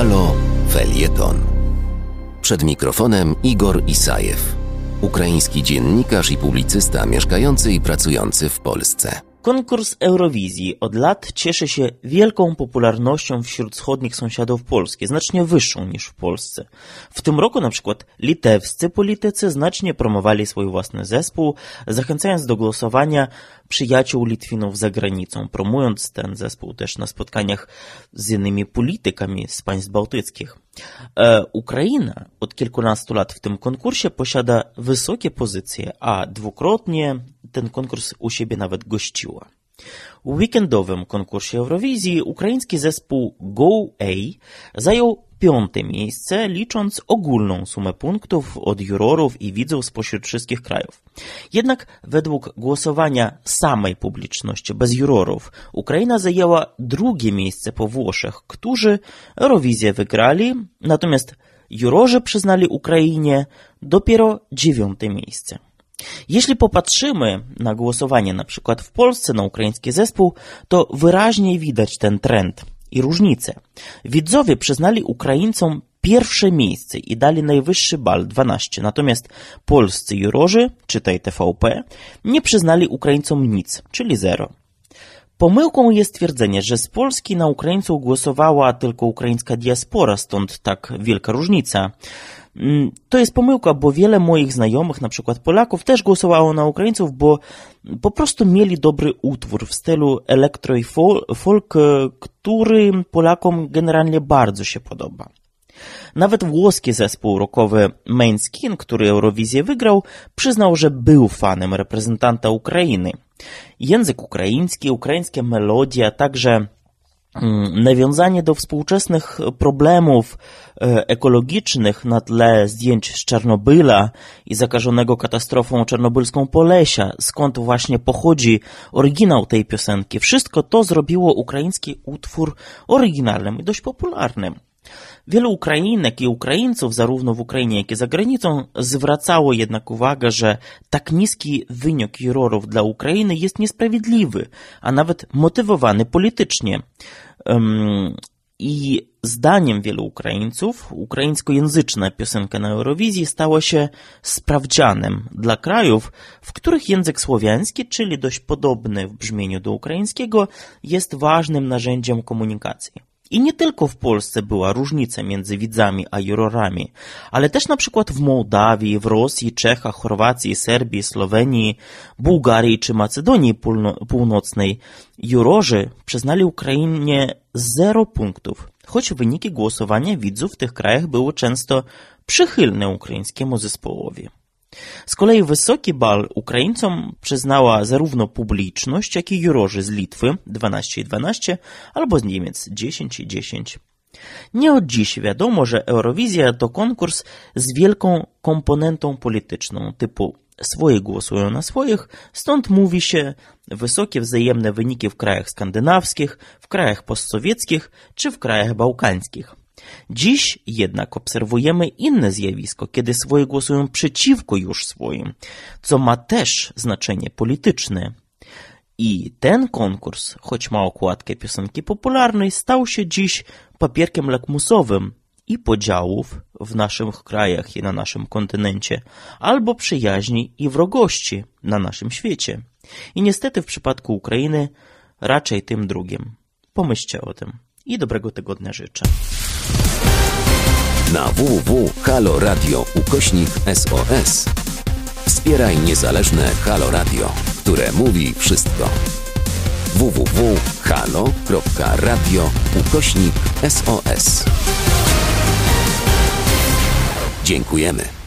Halo Felieton. Przed mikrofonem Igor Isajew, ukraiński dziennikarz i publicysta mieszkający i pracujący w Polsce. Konkurs Eurowizji od lat cieszy się wielką popularnością wśród wschodnich sąsiadów Polski, znacznie wyższą niż w Polsce. W tym roku na przykład litewscy politycy znacznie promowali swój własny zespół, zachęcając do głosowania przyjaciół Litwinów za granicą, promując ten zespół też na spotkaniach z innymi politykami z państw bałtyckich. E, Ukraina od kilkunastu lat w tym konkursie posiada wysokie pozycje, a dwukrotnie ten konkurs u siebie nawet gościła. W weekendowym konkursie Eurowizji ukraiński zespół Go-A zajął piąte miejsce, licząc ogólną sumę punktów od jurorów i widzów spośród wszystkich krajów. Jednak według głosowania samej publiczności, bez jurorów, Ukraina zajęła drugie miejsce po Włoszech, którzy Eurowizję wygrali, natomiast jurorzy przyznali Ukrainie dopiero dziewiąte miejsce. Jeśli popatrzymy na głosowanie na przykład w Polsce na ukraiński zespół, to wyraźnie widać ten trend i różnice. Widzowie przyznali Ukraińcom pierwsze miejsce i dali najwyższy bal 12, natomiast polscy jurorzy, czytaj TVP, nie przyznali Ukraińcom nic, czyli zero. Pomyłką jest twierdzenie, że z Polski na Ukraińców głosowała tylko ukraińska diaspora, stąd tak wielka różnica. Mm, to jest pomyłka, bo wiele moich znajomych, na przykład Polaków, też głosowało na Ukraińców, bo po prostu mieli dobry utwór w stylu elektro i folk, który Polakom generalnie bardzo się podoba. Nawet włoski zespół rockowy Mainskin, który Eurowizję wygrał, przyznał, że był fanem reprezentanta Ukrainy. Język ukraiński, ukraińskie melodie, a także nawiązanie do współczesnych problemów e, ekologicznych na tle zdjęć z Czarnobyla i zakażonego katastrofą czarnobylską Polesia, skąd właśnie pochodzi oryginał tej piosenki. Wszystko to zrobiło ukraiński utwór oryginalnym i dość popularnym. Wielu Ukrainek i Ukraińców, zarówno w Ukrainie, jak i za granicą, zwracało jednak uwagę, że tak niski wynik jurorów dla Ukrainy jest niesprawiedliwy, a nawet motywowany politycznie. I zdaniem wielu Ukraińców, ukraińskojęzyczna piosenka na Eurowizji stała się sprawdzianem dla krajów, w których język słowiański, czyli dość podobny w brzmieniu do ukraińskiego, jest ważnym narzędziem komunikacji. I nie tylko w Polsce była różnica między widzami a jurorami, ale też na przykład w Mołdawii, w Rosji, Czechach, Chorwacji, Serbii, Słowenii, Bułgarii czy Macedonii Północnej jurorzy przyznali Ukrainie zero punktów, choć wyniki głosowania widzów w tych krajach były często przychylne ukraińskiemu zespołowi. Z kolei wysoki bal Ukraińcom przyznała zarówno publiczność, jak i jurorzy z Litwy 12 i 12 albo z Niemiec 10 i 10. Nie od dziś wiadomo, że Eurowizja to konkurs z wielką komponentą polityczną, typu swoje głosują na swoich, stąd mówi się wysokie wzajemne wyniki w krajach skandynawskich, w krajach postsowieckich czy w krajach bałkańskich. Dziś jednak obserwujemy inne zjawisko, kiedy swoje głosują przeciwko już swoim, co ma też znaczenie polityczne. I ten konkurs, choć ma okładkę piosenki popularnej, stał się dziś papierkiem lakmusowym i podziałów w naszych krajach i na naszym kontynencie, albo przyjaźni i wrogości na naszym świecie. I niestety w przypadku Ukrainy raczej tym drugim. Pomyślcie o tym i dobrego tygodnia życzę. Na www.haloradio ukośnik SOS wspieraj niezależne Halo Radio, które mówi wszystko. www.halo.radio ukośnik SOS Dziękujemy.